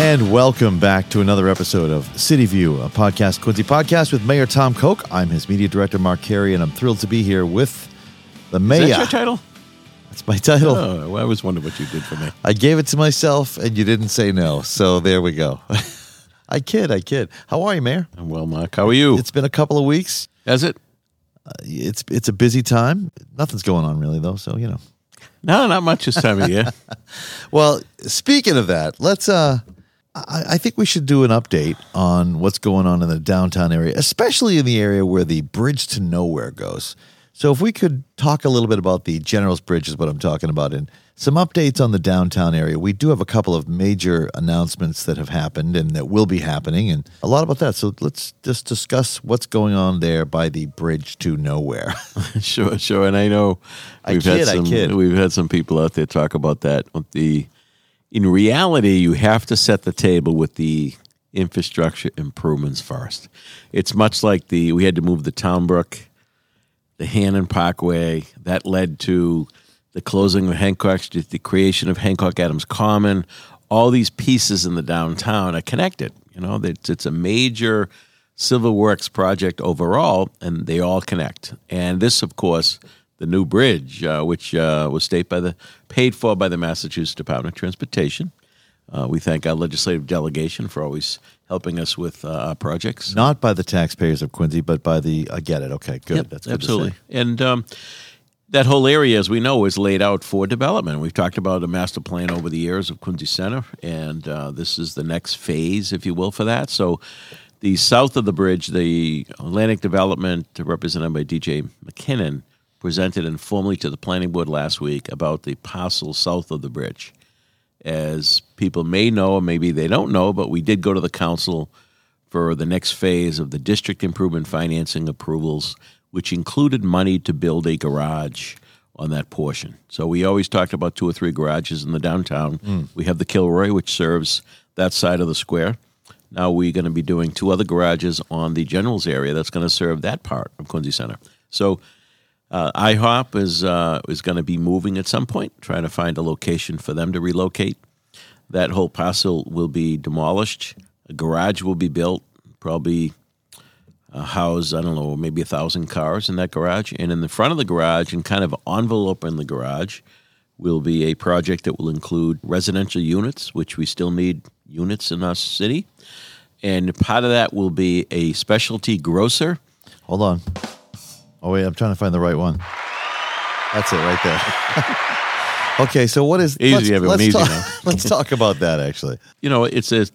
And welcome back to another episode of City View, a podcast, Quincy podcast with Mayor Tom Koch. I'm his media director, Mark Carey, and I'm thrilled to be here with the Is mayor. that your title? That's my title. Oh, I always wondered what you did for me. I gave it to myself, and you didn't say no. So there we go. I kid, I kid. How are you, Mayor? I'm well, Mark. How are you? It's been a couple of weeks. Has it? It's it's a busy time. Nothing's going on really, though. So you know. No, not much this time of year. Well, speaking of that, let's. uh I, I think we should do an update on what's going on in the downtown area, especially in the area where the bridge to nowhere goes. So, if we could talk a little bit about the General's Bridge, is what I'm talking about, and some updates on the downtown area. We do have a couple of major announcements that have happened and that will be happening, and a lot about that. So, let's just discuss what's going on there by the bridge to nowhere. sure, sure. And I know we've kid, had I some kid. we've had some people out there talk about that. The in reality, you have to set the table with the infrastructure improvements first. It's much like the we had to move the Townbrook, the Hannon Parkway. That led to the closing of Hancock the creation of Hancock Adams Common. All these pieces in the downtown are connected. You know, it's, it's a major civil works project overall, and they all connect. And this, of course, the new bridge, uh, which uh, was state by the paid for by the Massachusetts Department of Transportation. Uh, we thank our legislative delegation for always helping us with uh, our projects. Not by the taxpayers of Quincy, but by the. I get it. Okay, good. Yep, That's good to absolutely. And um, that whole area, as we know, is laid out for development. We've talked about a master plan over the years of Quincy Center, and uh, this is the next phase, if you will, for that. So, the south of the bridge, the Atlantic Development, represented by DJ McKinnon, presented informally to the planning board last week about the parcel south of the bridge. As people may know, or maybe they don't know, but we did go to the council for the next phase of the district improvement financing approvals, which included money to build a garage on that portion. So we always talked about two or three garages in the downtown. Mm. We have the Kilroy, which serves that side of the square. Now we're going to be doing two other garages on the General's area that's going to serve that part of Quincy Center. So uh, IHOP is uh, is going to be moving at some point, trying to find a location for them to relocate. That whole parcel will be demolished. A garage will be built, probably uh, house I don't know maybe a thousand cars in that garage, and in the front of the garage and kind of envelope in the garage will be a project that will include residential units, which we still need units in our city, and part of that will be a specialty grocer. Hold on. Oh wait, I'm trying to find the right one. That's it right there. okay, so what is Easy, let's, everyone, let's easy talk, let's talk about that actually. you know, it's a.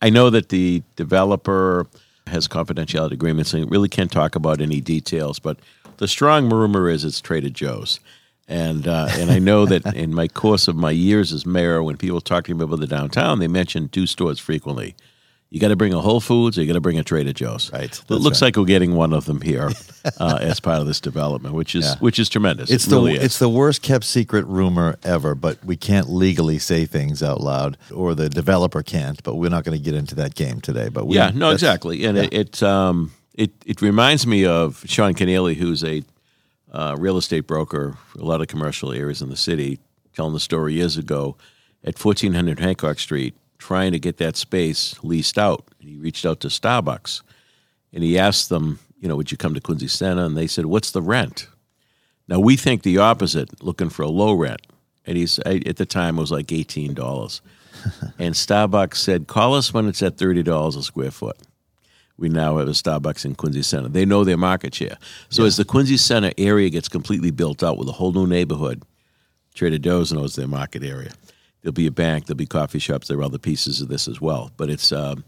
I know that the developer has confidentiality agreements and really can't talk about any details, but the strong rumor is it's Trader Joe's, and uh, and I know that in my course of my years as mayor, when people talk to me about the downtown, they mention two stores frequently. You got to bring a Whole Foods, or you got to bring a Trader Joe's. Right, It looks right. like we're getting one of them here uh, as part of this development, which is Yeah. which is tremendous. It's it the really it's the worst kept secret rumor ever, but we can't legally say things out loud, or the developer can't. But we're not going to get into that game today. But we, yeah, no, exactly, and yeah. it it, um, it it reminds me of Sean Keneally, who's a uh, real estate broker for a lot of commercial areas in the city, telling the story years ago at fourteen hundred Hancock Street, trying to get that space leased out. And he reached out to Starbucks, and he asked them, you know, would you come to Quincy Center? And they said, what's the rent? Now we think the opposite, looking for a low rent. And he's at the time it was like eighteen dollars, and Starbucks said, call us when it's at thirty dollars a square foot. We now have a Starbucks in Quincy Center. They know their market share. So as the Quincy Center area gets completely built out with a whole new neighborhood, Trader Joe's knows their market area. There'll be a bank, there'll be coffee shops, there are other pieces of this as well. But it's um,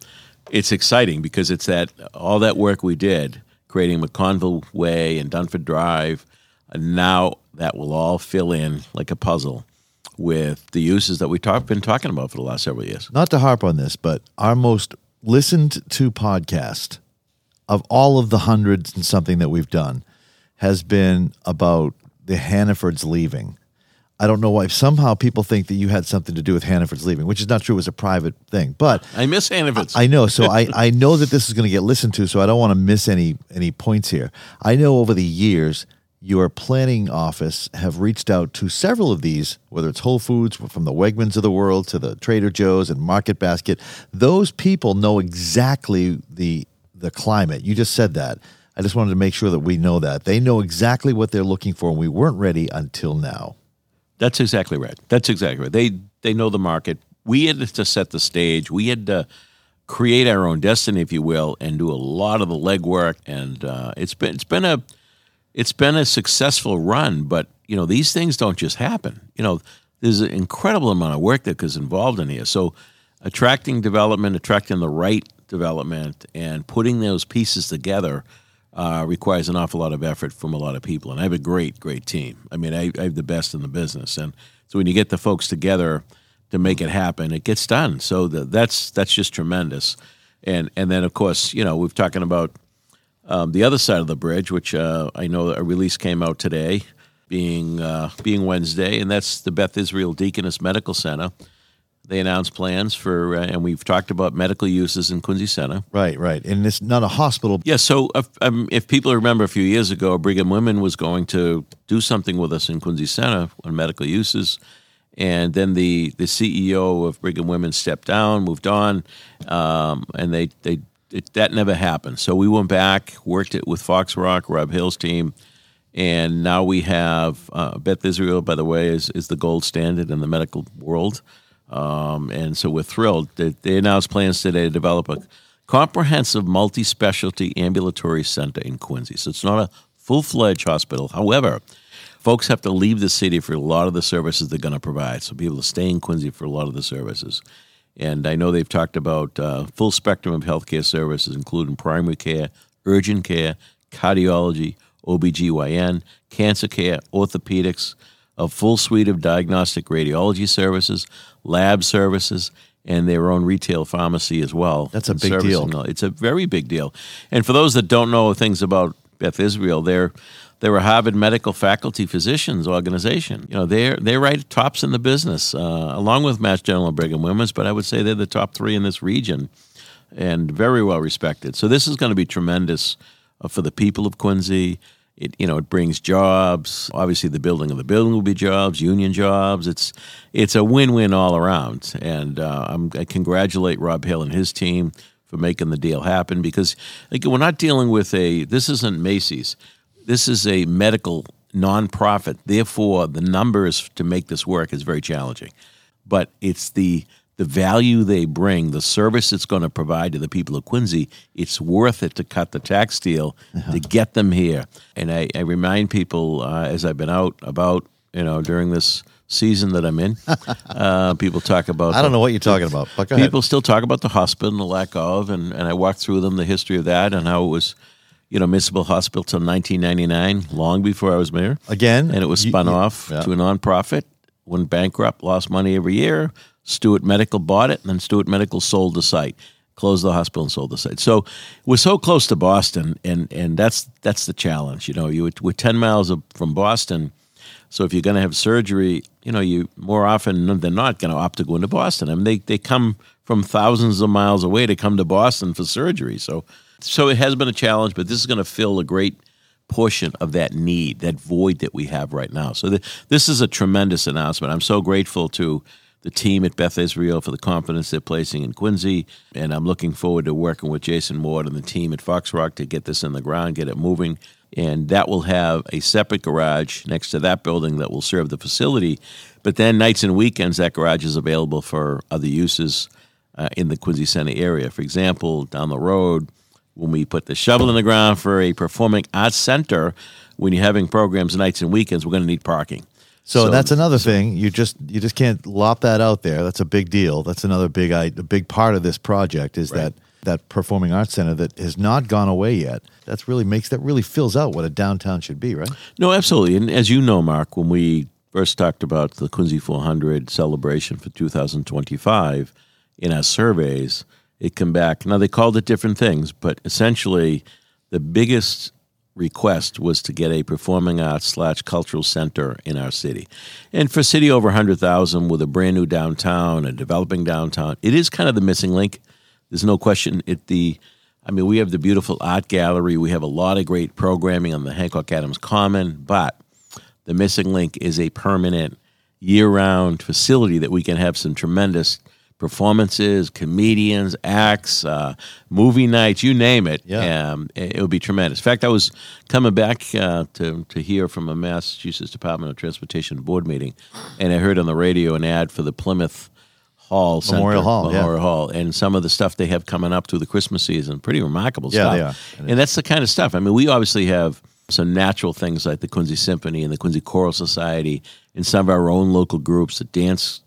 it's exciting because it's that all that work we did creating McConville Way and Dunford Drive, and now that will all fill in like a puzzle with the uses that we've been talking about for the last several years. Not to harp on this, but our most listened to podcast of all of the hundreds and something that we've done has been about the Hannaford's leaving. I don't know why. Somehow people think that you had something to do with Hannaford's leaving, which is not true. It was a private thing. But I miss Hannaford's. I know. So I, I know that this is going to get listened to. So I don't want to miss any any points here. I know over the years your planning office have reached out to several of these, whether it's Whole Foods, from the Wegmans of the world to the Trader Joe's and Market Basket. Those people know exactly the the climate. You just said that. I just wanted to make sure that we know that they know exactly what they're looking for, and we weren't ready until now. That's exactly right. That's exactly right. They they know the market. We had to set the stage. We had to create our own destiny, if you will, and do a lot of the legwork. And uh, it's been it's been a it's been a successful run. But you know these things don't just happen. You know there's an incredible amount of work that is involved in here. So attracting development, attracting the right development, and putting those pieces together. Uh, requires an awful lot of effort from a lot of people, and I have a great, great team. I mean, I, I have the best in the business, and so when you get the folks together, to make it happen. It gets done. So the, that's that's just tremendous. And and then of course you know we've talking about um, the other side of the bridge, which uh, I know a release came out today, being uh, being Wednesday, and that's the Beth Israel Deaconess Medical Center. They announced plans for, uh, and we've talked about medical uses in Quincy Center. Right, right, and it's not a hospital. Yeah. So if, um, if people remember, a few years ago, Brigham Women was going to do something with us in Quincy Center on medical uses and then the the CEO of Brigham Women stepped down, moved on, um, and they they it, that never happened. So we went back, worked it with Fox Rock, Rob Hill's team, and now we have uh, Beth Israel. By the way, is is the gold standard in the medical world, um, and so we're thrilled. that they announced plans today to develop a comprehensive multi-specialty ambulatory center in Quincy. So it's not a full-fledged hospital. However, folks have to leave the city for a lot of the services they're going to provide. So to stay in Quincy for a lot of the services. And I know they've talked about uh, full spectrum of healthcare services, including primary care, urgent care, cardiology, OBGYN, cancer care, orthopedics, a full suite of diagnostic radiology services, lab services, and their own retail pharmacy as well. That's a big deal. It's a very big deal. And for those that don't know things about Beth Israel, they're they're a Harvard Medical Faculty Physicians organization. You know, they're they're right tops in the business, uh, along with Mass General and Brigham Women's. But I would say they're the top three in this region, and very well respected. So this is going to be tremendous uh, for the people of Quincy. It you know it brings jobs. Obviously, the building of the building will be jobs, union jobs. It's it's a win win all around. And uh, i congratulate Rob Hill and his team for making the deal happen because again, we're not dealing with a this isn't Macy's this is a medical nonprofit. Therefore, the numbers to make this work is very challenging. But it's the the value they bring, the service it's going to provide to the people of Quincy, it's worth it to cut the tax deal uh-huh. to get them here. And I, I remind people uh, as I've been out about, you know, during this season that I'm in, uh, people talk about. I don't the, know what you're talking about. people ahead. still talk about the hospital and the lack of, and, and I walk through them the history of that and how it was you know, Municipal Hospital till 1999, long before I was mayor. Again, and it was spun you, off yeah. to a nonprofit. Went bankrupt, lost money every year. Steward Medical bought it, and then Steward Medical sold the site, closed the hospital, and sold the site. So we're so close to Boston, and and that's that's the challenge. You know, you we're 10 miles from Boston. So if you're going to have surgery, you know, you more often than not going to opt to go into Boston. I mean, they, they come from thousands of miles away to come to Boston for surgery. So so it has been a challenge, but this is going to fill a great portion of that need, that void that we have right now. So this is a tremendous announcement. I'm so grateful to the team at Beth Israel for the confidence they're placing in Quincy, and I'm looking forward to working with Jason Ward and the team at Fox Rock to get this in the ground, get it moving. And that will have a separate garage next to that building that will serve the facility. But then nights and weekends, that garage is available for other uses uh, in the Quincy Center area. For example, down the road, when we put the shovel in the ground for a performing arts center, when you're having programs nights and weekends, we're going to need parking. So, so that's another so, thing. You just you just can't lop that out there. That's a big deal. That's another big a big part of this project is right. that that performing arts center that has not gone away yet. That's really makes that really fills out what a downtown should be, right? No, absolutely. And as you know, Mark, when we first talked about the Quincy 400 celebration for 2025 in our surveys, it came back. Now they called it different things, but essentially, the biggest request was to get a performing arts slash cultural center in our city. And for a city over 100,000 with a brand new downtown, a developing downtown, it is kind of the missing link. There's no question. It the I mean, we have the beautiful art gallery. We have a lot of great programming on the Hancock Adams Common, but the missing link is a permanent, year round facility that we can have some tremendous performances, comedians, acts, uh, movie nights, you name it. Yeah. Um, it, it would be tremendous. In fact, I was coming back uh, to, to hear from a Massachusetts Department of Transportation board meeting, and I heard on the radio an ad for the Plymouth Hall Center, Memorial Hall, yeah. Memorial Hall, and some of the stuff they have coming up through the Christmas season. Pretty remarkable Yeah, stuff. And that's the kind of stuff. I mean, we obviously have some natural things like the Quincy Symphony and the Quincy Choral Society, and some of our own local groups, the dance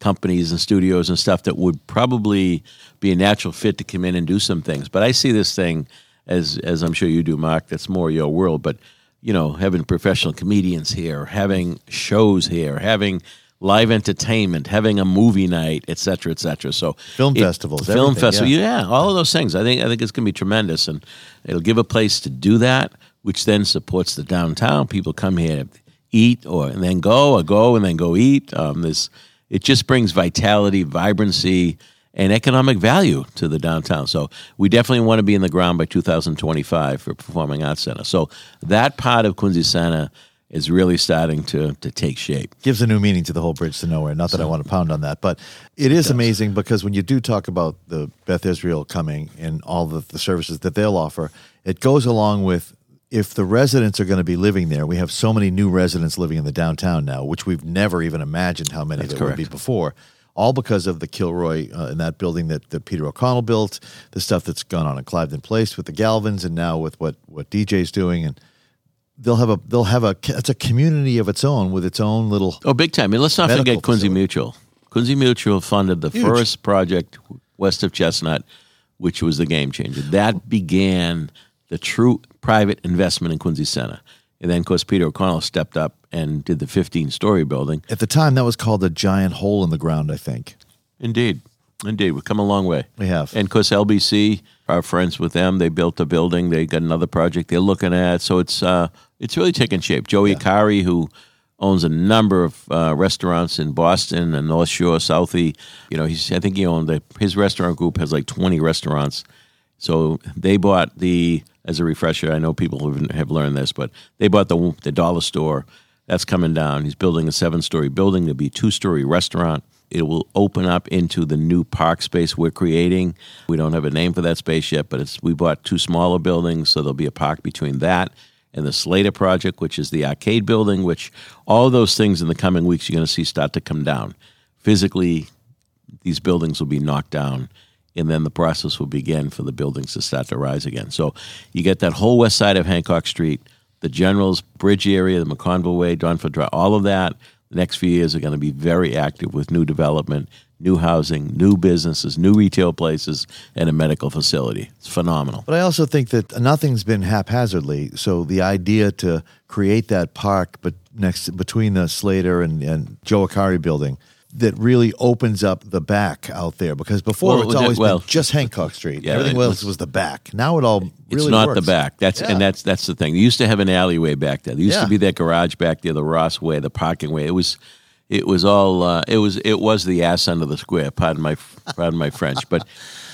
companies and studios and stuff that would probably be a natural fit to come in and do some things. But I see this thing as as I'm sure you do, Mark. That's more your world. But you know, having professional comedians here, having shows here, having live entertainment, having a movie night, et cetera, et cetera. So Film festivals, film festival, yeah. yeah, all of those things. I think I think it's going to be tremendous, and it'll give a place to do that, which then supports the downtown. People come here, eat, or and then go, or go and then go eat. Um, this it just brings vitality, vibrancy, and economic value to the downtown. So we definitely want to be in the ground by 2025 for Performing Arts Center. So that part of Quincy Center is really starting to to take shape. gives a new meaning to the whole bridge to nowhere. Not that I want to pound on that, but it is amazing because when you do talk about the Beth Israel coming and all the, the services that they'll offer, it goes along with if the residents are going to be living there. We have so many new residents living in the downtown now, which we've never even imagined how many That's there would be before. All because of the Kilroy uh, in that building that, that Peter O'Connell built, the stuff that's gone on in Cliveden Place with the Galvins, and now with what what DJ's doing, and they'll have a they'll have a it's a community of its own with its own little Oh, big time. And let's not forget Quincy facility. Mutual. Quincy Mutual funded the Huge. first project west of Chestnut, which was the game changer. That began the true private investment in Quincy Center. And then, of course, Peter O'Connell stepped up and did the 15 story building. At the time, that was called a giant hole in the ground. I think Indeed. Indeed. We've come a long way. we have. And of course, LBC, our friends with them, they built a building. They got another project they're looking at. So it's uh, it's really taking shape. Joey Akari, who owns a number of uh, restaurants in Boston and North Shore, Southie, you know, he's I think he owned a, his restaurant group has like twenty restaurants. So they bought the as a refresher. I know people have, learned this, but they bought the the dollar store. That's coming down. He's building a seven story building to be two story restaurant. It will open up into the new park space we're creating. We don't have a name for that space yet, but it's we bought two smaller buildings, so there'll be a park between that and the Slater project, which is the arcade building. Which all those things in the coming weeks you're going to see start to come down. Physically, these buildings will be knocked down and then the process will begin for the buildings to start to rise again. So you get that whole west side of Hancock Street, the General's Bridge area, the McConville Way, Dunford Drive, all of that. The next few years are going to be very active with new development, new housing, new businesses, new retail places, and a medical facility. It's phenomenal. But I also think that nothing's been haphazardly. So the idea to create that park, but next between the Slater and, and Joe Akari building, that really opens up the back out there because before Well, it's always well- been just Hancock Street. Yeah, Everything else was- the back. Now it all really it's not the back. That's Yeah. and that's that's the thing. They used to have an alleyway back there. There used Yeah. to be that garage back there, the Ross Way, the parking way. It was it was all uh, it was it was the ass end of the square. Pardon my pardon my French, but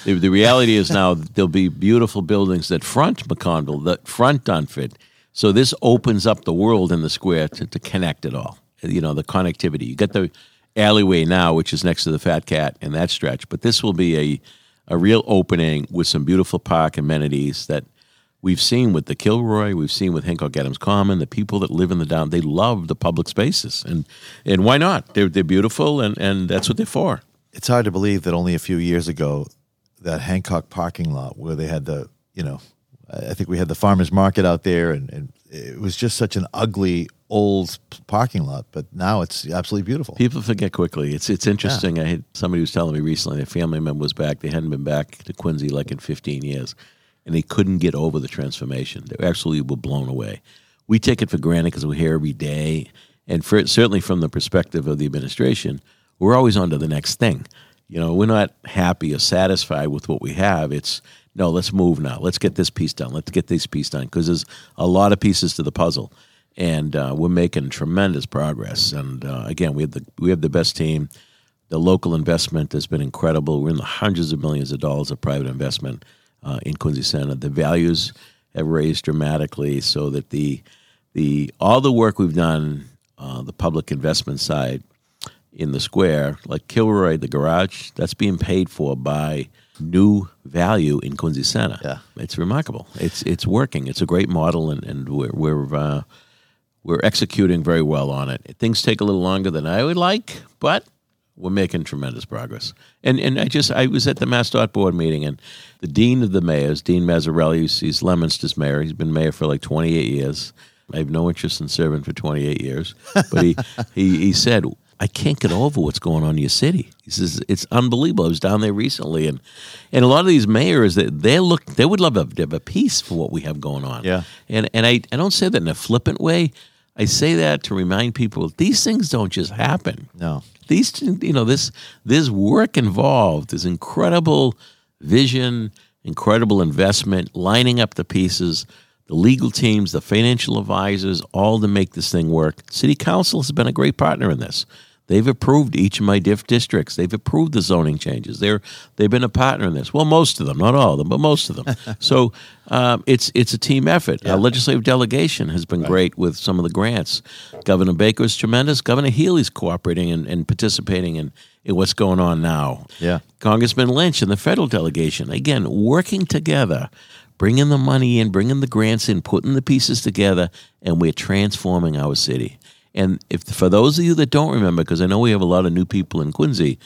the, the reality is now there'll be beautiful buildings that front McConville, that front Dunford. So this opens up the world in the square to, to connect it all. You know, the connectivity. You get the alleyway now, which is next to the Fat Cat in that stretch, but this will be a a real opening with some beautiful park amenities that we've seen with the Kilroy, we've seen with Hancock Adams Common. The people that live in the down, they love the public spaces, and and why not? They're they're beautiful, and and that's what they're for. It's hard to believe that only a few years ago, that Hancock parking lot where they had the, you know, I think we had the farmers market out there, and, and it was just such an ugly old parking lot. But now it's absolutely beautiful. People forget quickly. It's it's interesting. I had somebody who was telling me recently a family member was back. They hadn't been back to Quincy like in 15 years, and they couldn't get over the transformation. They absolutely were blown away. We take it for granted because we're here every day, and for, certainly from the perspective of the administration, we're always on to the next thing. You know, we're not happy or satisfied with what we have. It's no, let's move now. Let's get this piece done. Let's get this piece done because there's a lot of pieces to the puzzle and uh, we're making tremendous progress. And uh, again, we have the we have the best team. The local investment has been incredible. We're in the hundreds of millions of dollars of private investment. uh, in Quincy Center. The values have raised dramatically, so that the the all the work we've done, uh, the public investment side in the square, like Kilroy, the garage, that's being paid for by new value in Quincy Center. Yeah. it's remarkable. It's it's working. It's a great model, and, and we're we're uh, we're executing very well on it. Things take a little longer than I would like, but we're making tremendous progress. And and I just I was at the MassDOT board meeting, and the dean of the mayors, Dean Mazzarella, he's, he's Leominster's mayor. He's been mayor for like 28 years. I have no interest in serving for 28 years, but he he, he said. I can't get over what's going on in your city. He says it's unbelievable. I was down there recently, and and a lot of these mayors that they look they would love to have a piece for what we have going on. Yeah. and and I I don't say that in a flippant way. I say that to remind people these things don't just happen No. these you know this there's work involved there's incredible vision incredible investment lining up the pieces the legal teams the financial advisors all to make this thing work city council has been a great partner in this they've approved each of my diff districts. They've approved the zoning changes. They're they've been a partner in this. Well most of them not all of them but most of them. So um, it's it's a team effort. Our legislative delegation has been great with some of the grants. Governor Baker is tremendous. Governor Healey's cooperating and, and participating in, in what's going on now. Yeah. Congressman Lynch and the federal delegation, again, working together, bringing the money in, bringing the grants in, putting the pieces together, and we're transforming our city. And if for those of you that don't remember, because I know we have a lot of new people in Quincy,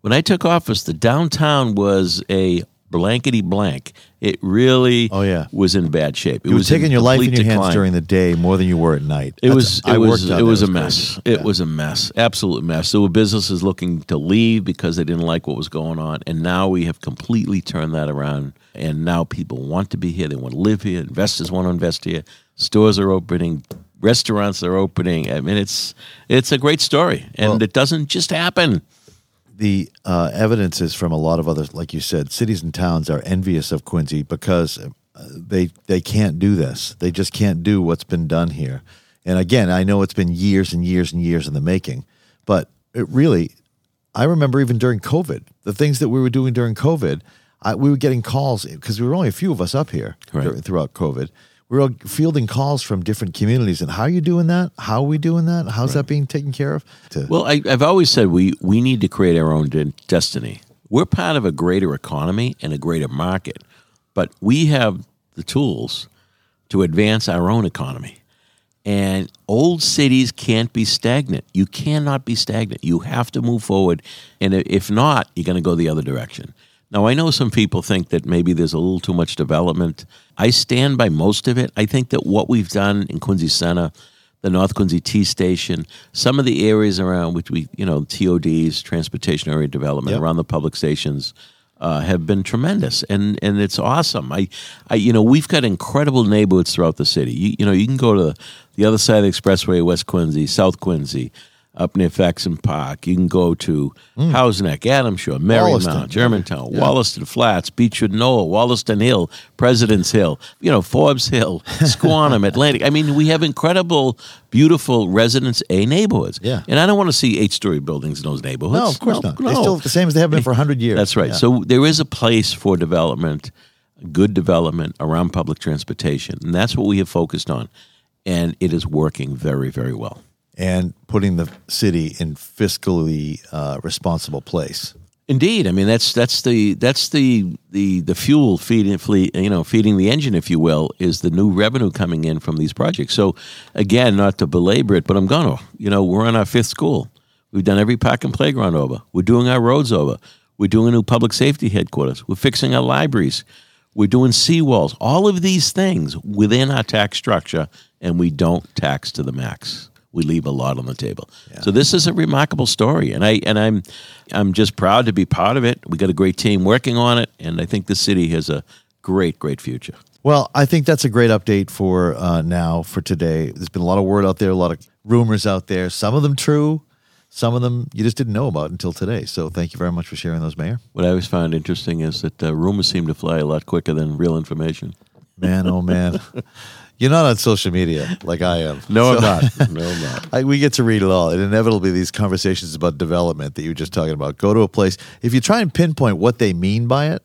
when I took office, the downtown was a blankety blank. It really Oh, yeah. was in bad shape. It You was in taking your life in your hands during the day more than you were at night. It That's- was it worked was it was a crazy. mess. It Yeah. was a mess, absolute mess. There were businesses looking to leave because they didn't like what was going on, and now we have completely turned that around. And now people want to be here. They want to live here. Investors want to invest here. Stores are opening. Restaurants are opening. I mean, it's it's a great story, and Well- it doesn't just happen. the uh, evidence is from a lot of others, like you said, cities and towns are envious of Quincy because uh, they they can't do this. They just can't do what's been done here. And again, I know it's been years and years and years in the making, but it really, I remember even during COVID, the things that we were doing during COVID, I, we were getting calls because there were only a few of us up here Right. throughout COVID. We were fielding calls from different communities, and how are you doing that? How are we doing that? How's that being taken care of? To, Well, I, I've always said we, we need to create our own de- destiny. We're part of a greater economy and a greater market, but we have the tools to advance our own economy. And old cities can't be stagnant. You cannot be stagnant. You have to move forward. And if not, you're going to go the other direction. Now, I know some people think that maybe there's a little too much development. I stand by most of it. I think that what we've done in Quincy Center, the North Quincy T Station, some of the areas around which we, you know, TODs, transportation area development, Yep. around the public stations, uh, have been tremendous, and and it's awesome. I, I, you know, we've got incredible neighborhoods throughout the city. You, you know, you can go to the other side of the expressway, West Quincy, South Quincy, up near Faxon Park. You can go to hmm. Houghs Neck, Adamshaw, Wollaston. Merrymount, Germantown, Yeah. Wollaston Flats, Beechwood Knoll, Wollaston Hill, President's Hill, you know, Forbes Hill, Squantum, Atlantic. I mean, we have incredible, beautiful Residence A neighborhoods. Yeah. And I don't want to see eight story buildings in those neighborhoods. no, of course not. They no. still the same as they have been for hundred years. That's right. Yeah. So there is a place for development, good development around public transportation, and that's what we have focused on, and it is working very, very well. And putting the city in fiscally uh, responsible place. Indeed, I mean that's that's the that's the the the fuel feeding fleet, you know, feeding the engine, if you will, is the new revenue coming in from these projects. So, again, not to belabor it, but I'm gonna, you know, we're on our fifth school. We've done every park and playground over. We're doing our roads over. We're doing a new public safety headquarters. We're fixing our libraries. We're doing seawalls. All of these things within our tax structure, and we don't tax to the max. We leave a lot on the table. So this is a remarkable story, and I and I'm I'm just proud to be part of it. We got a great team working on it, and I think the city has a great, great future. Well, I think that's a great update for uh, now for today. There's been a lot of word out there, a lot of rumors out there. Some of them true, some of them you just didn't know about until today. So thank you very much for sharing those, Mayor. What I always found interesting is that uh, rumors seem to fly a lot quicker than real information. Man, oh man, you're not on social media like I am. No, I'm not. No, I'm not. I, we get to read it all. And inevitably, these conversations about development that you were just talking about go to a place. If you try and pinpoint what they mean by it,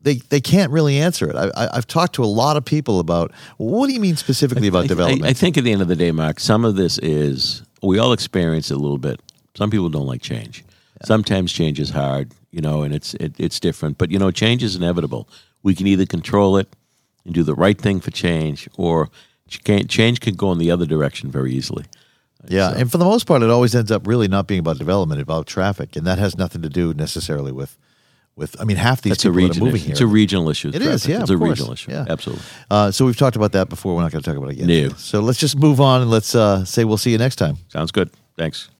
they they can't really answer it. I, I, I've talked to a lot of people about what do you mean specifically about I- development? I, I think at the end of the day, Mark, some of this is we all experience it a little bit. Some people don't like change. Sometimes change is hard, you know, and it's it, it's different. But you know, change is inevitable. We can either control it and do the right thing for change, or change can go in the other direction very easily. yeah, and for the most part, it always ends up really not being about development, about traffic, and that has nothing to do necessarily with with. I mean, half these That's a people are regional moving here. It's a regional issue. It is, traffic. yeah, It's a course. regional issue. Yeah. Absolutely. Uh, so we've talked about that before. We're not going to talk about it again. No. So let's just move on and let's uh, say we'll see you next time. Sounds good. Thanks.